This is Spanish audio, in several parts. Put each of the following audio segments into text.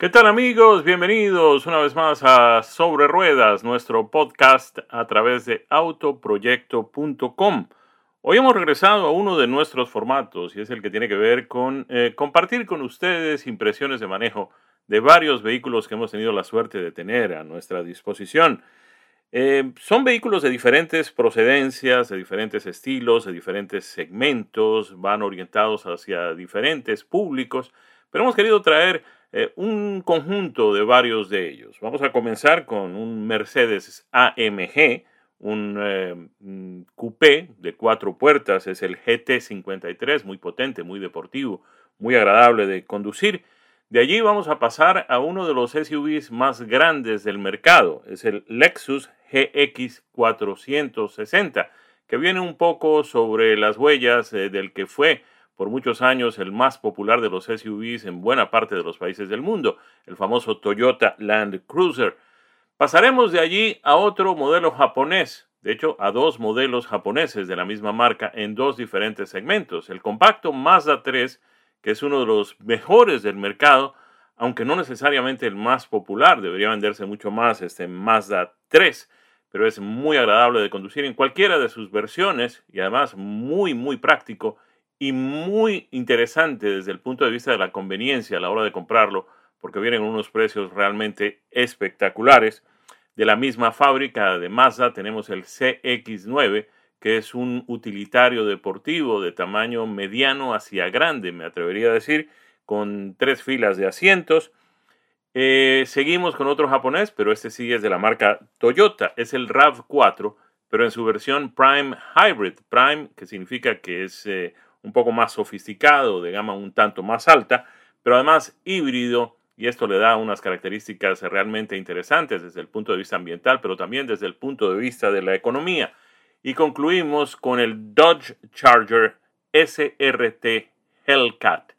¿Qué tal amigos? Bienvenidos una vez más a Sobre Ruedas, nuestro podcast a través de autoproyecto.com. Hoy hemos regresado a uno de nuestros formatos y es el que tiene que ver con eh, compartir con ustedes impresiones de manejo de varios vehículos que hemos tenido la suerte de tener a nuestra disposición. Eh, son vehículos de diferentes procedencias, de diferentes estilos, de diferentes segmentos, van orientados hacia diferentes públicos, pero hemos querido traer eh, un conjunto de varios de ellos. Vamos a comenzar con un Mercedes AMG, un eh, coupé de cuatro puertas, es el GT53, muy potente, muy deportivo, muy agradable de conducir. De allí vamos a pasar a uno de los SUVs más grandes del mercado, es el Lexus GX460, que viene un poco sobre las huellas eh, del que fue por muchos años el más popular de los SUVs en buena parte de los países del mundo, el famoso Toyota Land Cruiser. Pasaremos de allí a otro modelo japonés, de hecho a dos modelos japoneses de la misma marca en dos diferentes segmentos. El compacto Mazda 3, que es uno de los mejores del mercado, aunque no necesariamente el más popular, debería venderse mucho más este Mazda 3, pero es muy agradable de conducir en cualquiera de sus versiones y además muy muy práctico y muy interesante desde el punto de vista de la conveniencia a la hora de comprarlo, porque vienen unos precios realmente espectaculares. De la misma fábrica de Mazda tenemos el CX9, que es un utilitario deportivo de tamaño mediano hacia grande, me atrevería a decir, con tres filas de asientos. Eh, seguimos con otro japonés, pero este sí es de la marca Toyota, es el RAV4, pero en su versión Prime Hybrid. Prime, que significa que es eh, un poco más sofisticado, de gama un tanto más alta, pero además híbrido, y esto le da unas características realmente interesantes desde el punto de vista ambiental, pero también desde el punto de vista de la economía. Y concluimos con el Dodge Charger SRT Hellcat,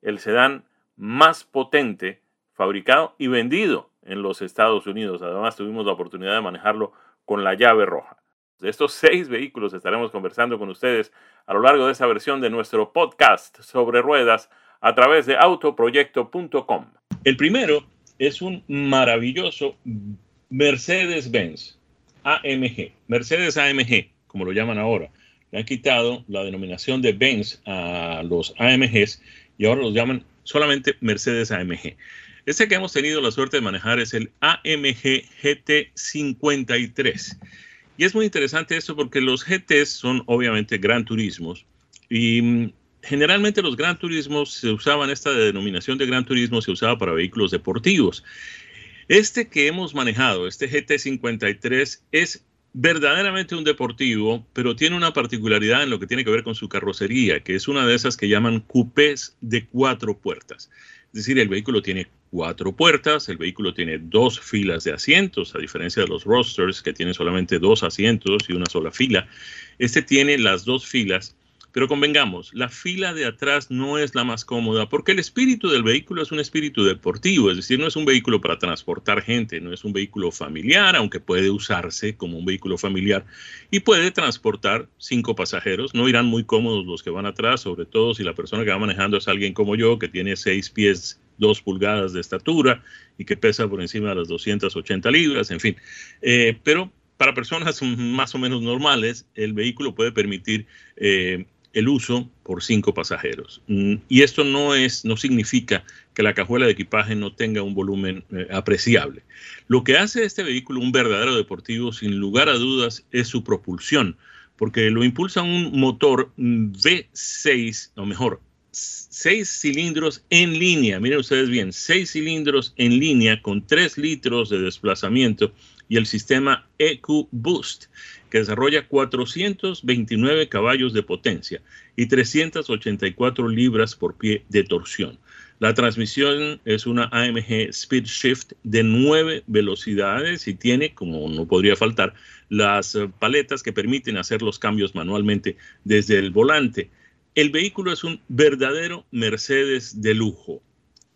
el sedán más potente fabricado y vendido en los Estados Unidos. Además tuvimos la oportunidad de manejarlo con la llave roja. De estos seis vehículos estaremos conversando con ustedes a lo largo de esta versión de nuestro podcast sobre ruedas a través de autoproyecto.com. El primero es un maravilloso Mercedes-Benz AMG, Mercedes AMG, como lo llaman ahora. Le han quitado la denominación de Benz a los AMGs y ahora los llaman solamente Mercedes AMG. Este que hemos tenido la suerte de manejar es el AMG GT53. Y es muy interesante esto porque los GTs son obviamente gran turismos y mm, generalmente los gran turismos se usaban, esta denominación de gran turismo se usaba para vehículos deportivos. Este que hemos manejado, este GT53, es verdaderamente un deportivo, pero tiene una particularidad en lo que tiene que ver con su carrocería, que es una de esas que llaman coupés de cuatro puertas. Es decir, el vehículo tiene cuatro puertas, el vehículo tiene dos filas de asientos, a diferencia de los rosters que tienen solamente dos asientos y una sola fila. Este tiene las dos filas pero convengamos, la fila de atrás no es la más cómoda porque el espíritu del vehículo es un espíritu deportivo, es decir, no es un vehículo para transportar gente, no es un vehículo familiar, aunque puede usarse como un vehículo familiar y puede transportar cinco pasajeros. No irán muy cómodos los que van atrás, sobre todo si la persona que va manejando es alguien como yo, que tiene seis pies dos pulgadas de estatura y que pesa por encima de las 280 libras, en fin. Eh, pero para personas más o menos normales, el vehículo puede permitir eh, el uso por cinco pasajeros. Mm, y esto no, es, no significa que la cajuela de equipaje no tenga un volumen eh, apreciable. Lo que hace este vehículo un verdadero deportivo, sin lugar a dudas, es su propulsión, porque lo impulsa un motor V6, o mejor, seis cilindros en línea. Miren ustedes bien, seis cilindros en línea con tres litros de desplazamiento y el sistema EQ Boost que desarrolla 429 caballos de potencia y 384 libras por pie de torsión. La transmisión es una AMG Speed Shift de 9 velocidades y tiene, como no podría faltar, las eh, paletas que permiten hacer los cambios manualmente desde el volante. El vehículo es un verdadero Mercedes de lujo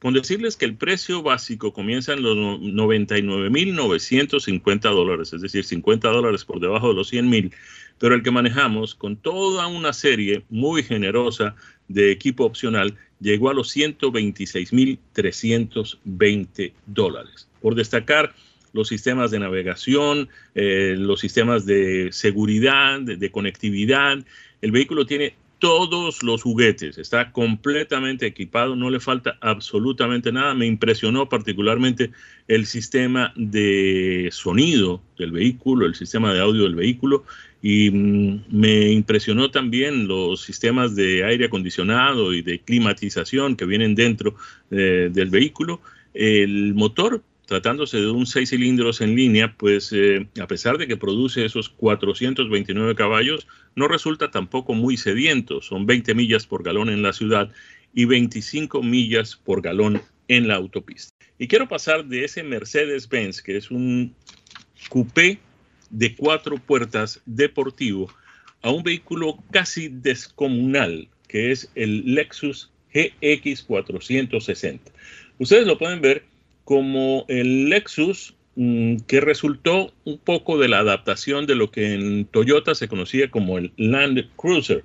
con decirles que el precio básico comienza en los 99.950 dólares, es decir, 50 dólares por debajo de los 100.000, pero el que manejamos con toda una serie muy generosa de equipo opcional llegó a los 126.320 dólares. Por destacar los sistemas de navegación, eh, los sistemas de seguridad, de conectividad, el vehículo tiene todos los juguetes, está completamente equipado, no le falta absolutamente nada. Me impresionó particularmente el sistema de sonido del vehículo, el sistema de audio del vehículo y mm, me impresionó también los sistemas de aire acondicionado y de climatización que vienen dentro eh, del vehículo. El motor tratándose de un seis cilindros en línea, pues eh, a pesar de que produce esos 429 caballos, no resulta tampoco muy sediento. Son 20 millas por galón en la ciudad y 25 millas por galón en la autopista. Y quiero pasar de ese Mercedes-Benz, que es un coupé de cuatro puertas deportivo, a un vehículo casi descomunal, que es el Lexus GX 460. Ustedes lo pueden ver como el Lexus, mm, que resultó un poco de la adaptación de lo que en Toyota se conocía como el Land Cruiser.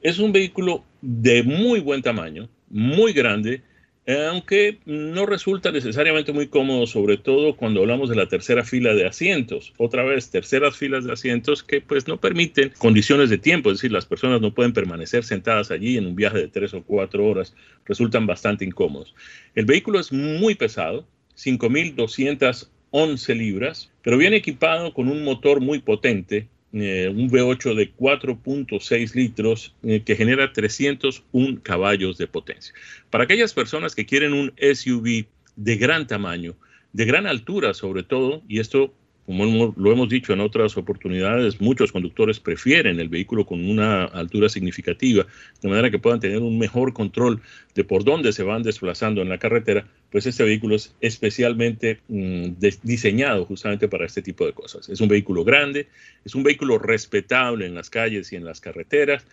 Es un vehículo de muy buen tamaño, muy grande, aunque no resulta necesariamente muy cómodo, sobre todo cuando hablamos de la tercera fila de asientos. Otra vez, terceras filas de asientos que pues no permiten condiciones de tiempo, es decir, las personas no pueden permanecer sentadas allí en un viaje de tres o cuatro horas, resultan bastante incómodos. El vehículo es muy pesado, 5.211 libras, pero viene equipado con un motor muy potente, eh, un V8 de 4.6 litros eh, que genera 301 caballos de potencia. Para aquellas personas que quieren un SUV de gran tamaño, de gran altura sobre todo, y esto como lo hemos dicho en otras oportunidades, muchos conductores prefieren el vehículo con una altura significativa, de manera que puedan tener un mejor control de por dónde se van desplazando en la carretera, pues este vehículo es especialmente mm, diseñado justamente para este tipo de cosas. Es un vehículo grande, es un vehículo respetable en las calles y en las carreteras,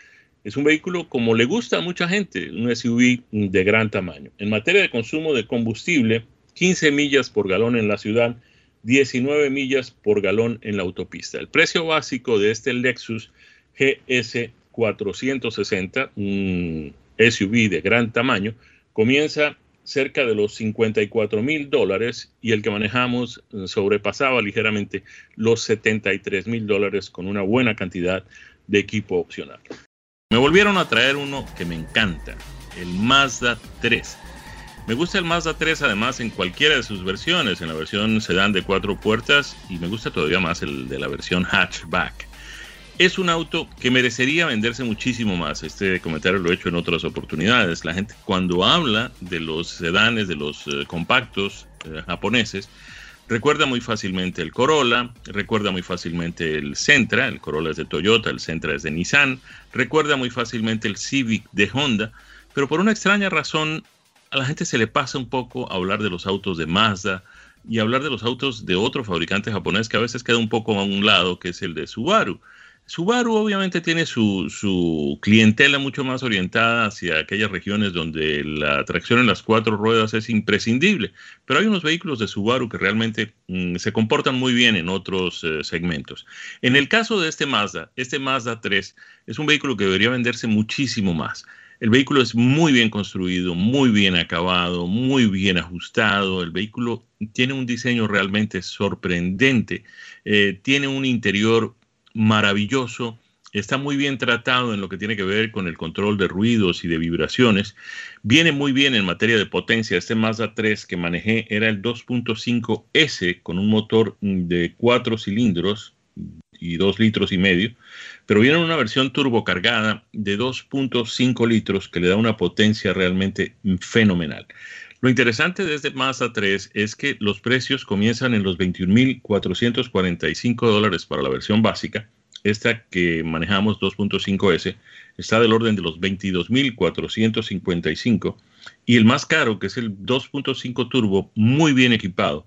es un vehículo como le gusta a mucha gente, un SUV de gran tamaño. En materia de consumo de combustible, 15 millas por galón en la ciudad, 19 millas por galón en la autopista. El precio básico de este Lexus GS 460, un SUV de gran tamaño, comienza cerca de los 54 mil dólares y el que manejamos sobrepasaba ligeramente los 73 mil dólares con una buena cantidad de equipo opcional. Me volvieron a traer uno que me encanta, el Mazda 3 me gusta el Mazda 3 además en cualquiera de sus versiones, en la versión sedán de cuatro puertas y me gusta todavía más el de la versión hatchback. Es un auto que merecería venderse muchísimo más. Este comentario lo he hecho en otras oportunidades. La gente cuando habla de los sedanes, de los eh, compactos eh, japoneses, recuerda muy fácilmente el Corolla, recuerda muy fácilmente el Sentra, el Corolla es de Toyota, el Sentra es de Nissan, recuerda muy fácilmente el Civic de Honda, pero por una extraña razón a la gente se le pasa un poco hablar de los autos de Mazda y hablar de los autos de otro fabricante japonés que a veces queda un poco a un lado, que es el de Subaru. Subaru obviamente tiene su, clientela mucho más orientada hacia aquellas regiones donde la tracción en las cuatro ruedas es imprescindible, pero hay unos vehículos de Subaru que realmente mm, se comportan muy bien en otros eh, segmentos. En el caso de este Mazda, este Mazda 3 es un vehículo que debería venderse muchísimo más. El vehículo es muy bien construido, muy bien acabado, muy bien ajustado. El vehículo tiene un diseño realmente sorprendente. Eh, tiene un interior maravilloso. Está muy bien tratado en lo que tiene que ver con el control de ruidos y de vibraciones. Viene muy bien en materia de potencia. Este Mazda 3 que manejé era el 2.5S con un motor de cuatro cilindros y dos litros y medio pero viene una versión turbocargada de 2.5 litros que le da una potencia realmente fenomenal. Lo interesante de este Mazda 3 es que los precios comienzan en los 21.445 dólares para la versión básica. Esta que manejamos 2.5S está del orden de los 22.455 y el más caro, que es el 2.5 turbo, muy bien equipado,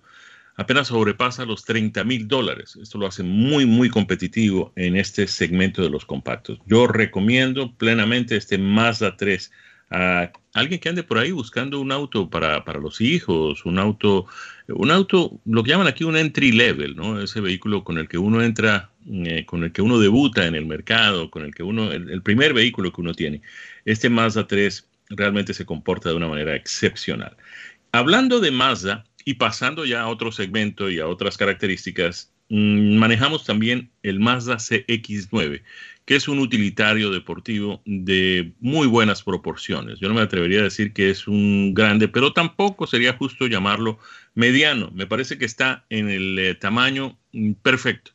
apenas sobrepasa los 30 mil dólares. Esto lo hace muy, muy competitivo en este segmento de los compactos. Yo recomiendo plenamente este Mazda 3 a alguien que ande por ahí buscando un auto para, para, los hijos, un auto, un auto, lo que llaman aquí un entry level, ¿no? Ese vehículo con el que uno entra eh, con el que uno debuta en el mercado, con el que uno, el, primer vehículo que uno tiene, este Mazda 3 realmente se comporta de una manera excepcional. Hablando de Mazda y pasando ya a otro segmento y a otras características, mm, manejamos también el Mazda CX9, que es un utilitario deportivo de muy buenas proporciones. Yo no me atrevería a decir que es un grande, pero tampoco sería justo llamarlo mediano. Me parece que está en el eh, tamaño mm, perfecto.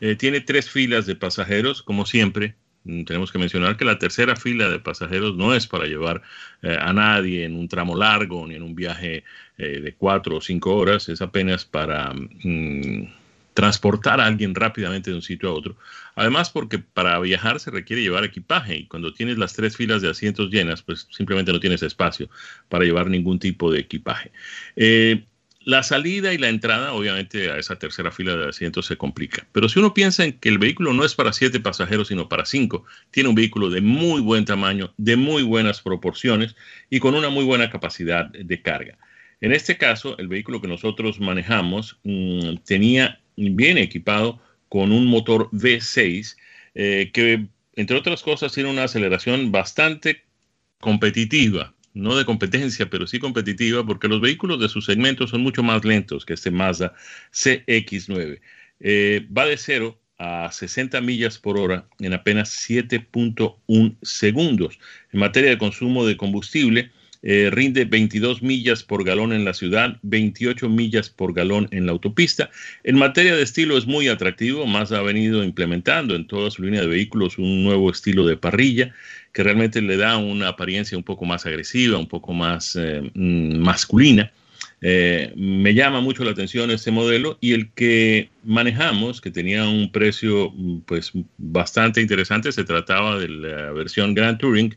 Eh, tiene tres filas de pasajeros, como siempre. Mm, tenemos que mencionar que la tercera fila de pasajeros no es para llevar eh, a nadie en un tramo largo ni en un viaje de cuatro o cinco horas, es apenas para mm, transportar a alguien rápidamente de un sitio a otro. Además, porque para viajar se requiere llevar equipaje y cuando tienes las tres filas de asientos llenas, pues simplemente no tienes espacio para llevar ningún tipo de equipaje. Eh, la salida y la entrada, obviamente, a esa tercera fila de asientos se complica. Pero si uno piensa en que el vehículo no es para siete pasajeros, sino para cinco, tiene un vehículo de muy buen tamaño, de muy buenas proporciones y con una muy buena capacidad de carga. En este caso, el vehículo que nosotros manejamos mm, tenía viene equipado con un motor V6 eh, que, entre otras cosas, tiene una aceleración bastante competitiva, no de competencia, pero sí competitiva, porque los vehículos de su segmento son mucho más lentos que este Mazda CX9. Eh, va de 0 a 60 millas por hora en apenas 7.1 segundos. En materia de consumo de combustible, eh, rinde 22 millas por galón en la ciudad, 28 millas por galón en la autopista. En materia de estilo es muy atractivo, más ha venido implementando en toda su línea de vehículos un nuevo estilo de parrilla que realmente le da una apariencia un poco más agresiva, un poco más eh, mm, masculina. Eh, me llama mucho la atención este modelo y el que manejamos, que tenía un precio mm, pues bastante interesante, se trataba de la versión Grand Touring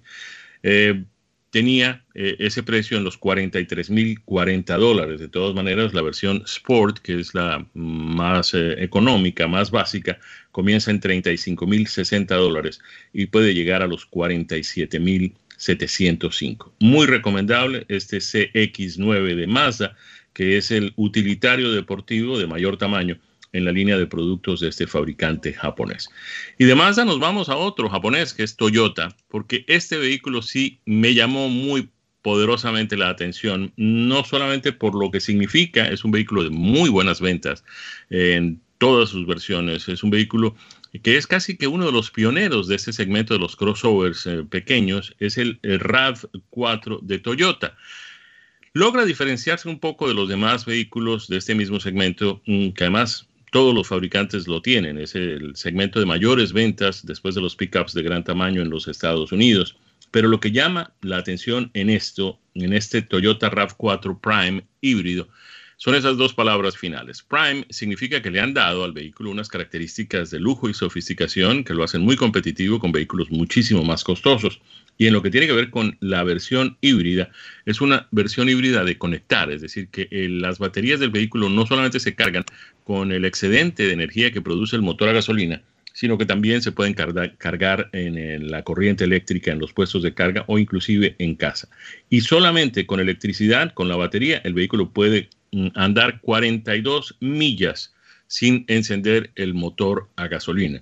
tenía eh, ese precio en los 43.040 dólares. De todas maneras, la versión Sport, que es la más eh, económica, más básica, comienza en 35.060 dólares y puede llegar a los 47.705. Muy recomendable este CX9 de Mazda, que es el utilitario deportivo de mayor tamaño en la línea de productos de este fabricante japonés. Y de Mazda nos vamos a otro japonés que es Toyota, porque este vehículo sí me llamó muy poderosamente la atención, no solamente por lo que significa, es un vehículo de muy buenas ventas en todas sus versiones, es un vehículo que es casi que uno de los pioneros de este segmento de los crossovers eh, pequeños, es el, el RAV4 de Toyota logra diferenciarse un poco de los demás vehículos de este mismo segmento, mm, que además todos los fabricantes lo tienen. Es el segmento de mayores ventas después de los pickups de gran tamaño en los Estados Unidos. Pero lo que llama la atención en esto, en este Toyota RAV4 Prime híbrido, son esas dos palabras finales. Prime significa que le han dado al vehículo unas características de lujo y sofisticación que lo hacen muy competitivo con vehículos muchísimo más costosos. Y en lo que tiene que ver con la versión híbrida, es una versión híbrida de conectar, es decir, que eh, las baterías del vehículo no solamente se cargan con el excedente de energía que produce el motor a gasolina, sino que también se pueden cargar, en la corriente eléctrica en los puestos de carga o inclusive en casa. Y solamente con electricidad, con la batería, el vehículo puede mm, andar 42 millas sin encender el motor a gasolina.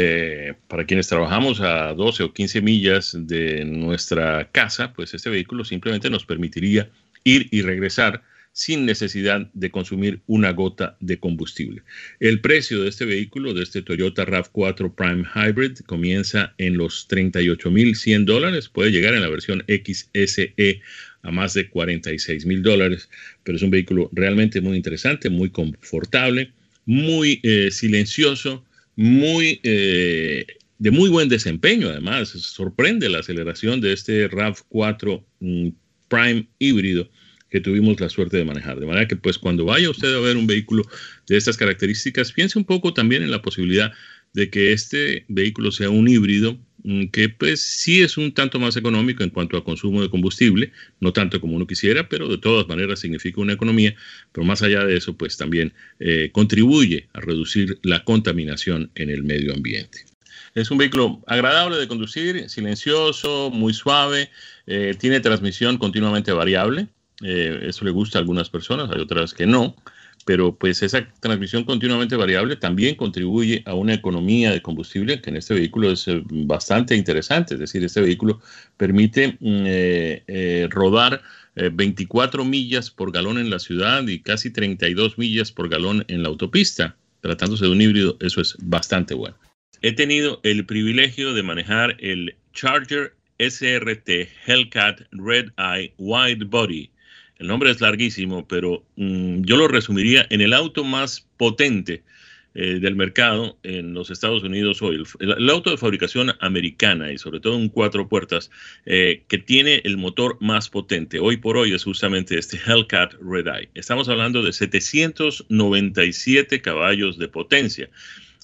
Eh, para quienes trabajamos a 12 o 15 millas de nuestra casa, pues este vehículo simplemente nos permitiría ir y regresar sin necesidad de consumir una gota de combustible. El precio de este vehículo, de este Toyota RAV4 Prime Hybrid, comienza en los 38.100 dólares, puede llegar en la versión XSE a más de 46 mil dólares, pero es un vehículo realmente muy interesante, muy confortable, muy eh, silencioso, muy eh, de muy buen desempeño. Además, sorprende la aceleración de este RAV4 mm, Prime híbrido que tuvimos la suerte de manejar. De manera que pues cuando vaya usted a ver un vehículo de estas características, piense un poco también en la posibilidad de que este vehículo sea un híbrido que pues sí es un tanto más económico en cuanto a consumo de combustible, no tanto como uno quisiera, pero de todas maneras significa una economía, pero más allá de eso pues también eh, contribuye a reducir la contaminación en el medio ambiente. Es un vehículo agradable de conducir, silencioso, muy suave, eh, tiene transmisión continuamente variable, eh, eso le gusta a algunas personas, hay otras que no, pero pues esa transmisión continuamente variable también contribuye a una economía de combustible que en este vehículo es eh, bastante interesante, es decir, este vehículo permite mm, eh, eh, rodar 24 millas por galón en la ciudad y casi 32 millas por galón en la autopista. Tratándose de un híbrido, eso es bastante bueno. He tenido el privilegio de manejar el Charger SRT Hellcat Red Eye Wide Body. El nombre es larguísimo, pero mm, yo lo resumiría en el auto más potente eh, del mercado en los Estados Unidos hoy. El, auto de fabricación americana y sobre todo un cuatro puertas eh, que tiene el motor más potente hoy por hoy es justamente este Hellcat Red Eye. Estamos hablando de 797 caballos de potencia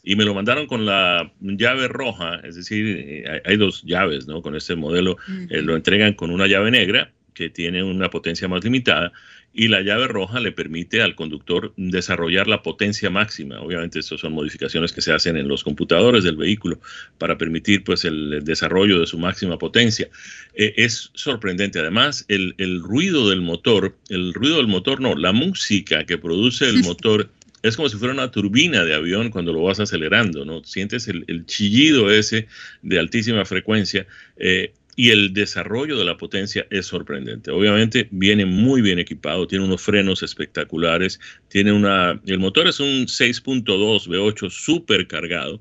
y me lo mandaron con la llave roja, es decir, eh, hay, dos llaves, ¿no? Con este modelo eh, lo entregan con una llave negra que tiene una potencia más limitada y la llave roja le permite al conductor desarrollar la potencia máxima. Obviamente, estas son modificaciones que se hacen en los computadores del vehículo para permitir pues, el desarrollo de su máxima potencia. Eh, es sorprendente. Además, el, el, ruido del motor, el ruido del motor no, la música que produce el motor es como si fuera una turbina de avión cuando lo vas acelerando, ¿no? Sientes el, chillido ese de altísima frecuencia eh, y el desarrollo de la potencia es sorprendente. Obviamente viene muy bien equipado, tiene unos frenos espectaculares, tiene una, el motor es un 6.2 V8 super cargado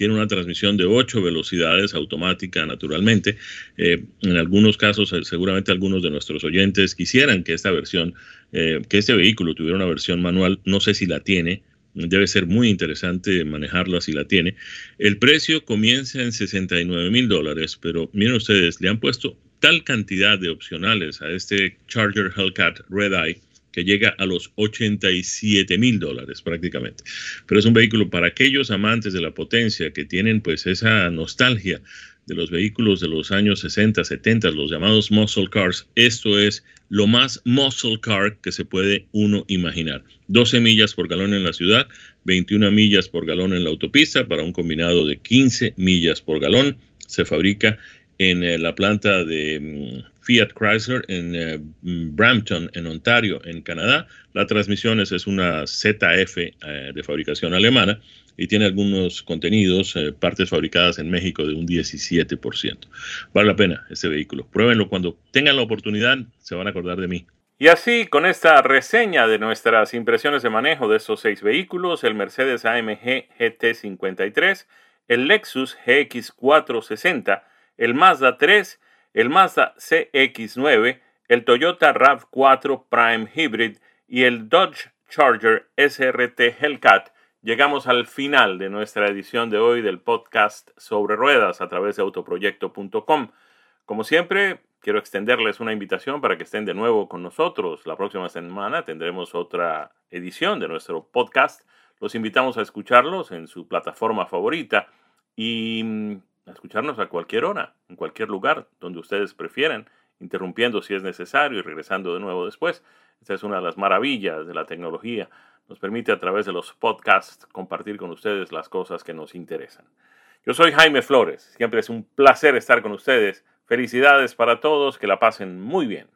tiene una transmisión de 8 velocidades automática naturalmente. Eh, en algunos casos, eh, seguramente algunos de nuestros oyentes quisieran que esta versión, eh, que este vehículo tuviera una versión manual. No sé si la tiene. Debe ser muy interesante manejarla si la tiene. El precio comienza en 69 mil dólares, pero miren ustedes, le han puesto tal cantidad de opcionales a este Charger Hellcat Red Eye que llega a los 87 mil dólares prácticamente. Pero es un vehículo para aquellos amantes de la potencia que tienen pues esa nostalgia de los vehículos de los años 60, 70, los llamados muscle cars. Esto es lo más muscle car que se puede uno imaginar. 12 millas por galón en la ciudad, 21 millas por galón en la autopista para un combinado de 15 millas por galón. Se fabrica en eh, la planta de mm, Fiat Chrysler en eh, mm, Brampton, en Ontario, en Canadá. La transmisión es, una ZF eh, de fabricación alemana y tiene algunos contenidos, partes fabricadas en México de un 17%. Vale la pena este vehículo. Pruébenlo cuando tengan la oportunidad, se van a acordar de mí. Y así, con esta reseña de nuestras impresiones de manejo de estos seis vehículos, el Mercedes AMG GT53, el Lexus GX460, el Mazda 3, el Mazda CX9, el Toyota RAV4 Prime Hybrid y el Dodge Charger SRT Hellcat, llegamos al final de nuestra edición de hoy del podcast sobre ruedas a través de autoproyecto.com. Como siempre, quiero extenderles una invitación para que estén de nuevo con nosotros. La próxima semana tendremos otra edición de nuestro podcast. Los invitamos a escucharlos en su plataforma favorita y mm, escucharnos a cualquier hora, en cualquier lugar donde ustedes prefieran, interrumpiendo si es necesario y regresando de nuevo después. Esta es una de las maravillas de la tecnología. Nos permite a través de los podcasts compartir con ustedes las cosas que nos interesan. Yo soy Jaime Flores. Siempre es un placer estar con ustedes. Felicidades para todos. Que la pasen muy bien.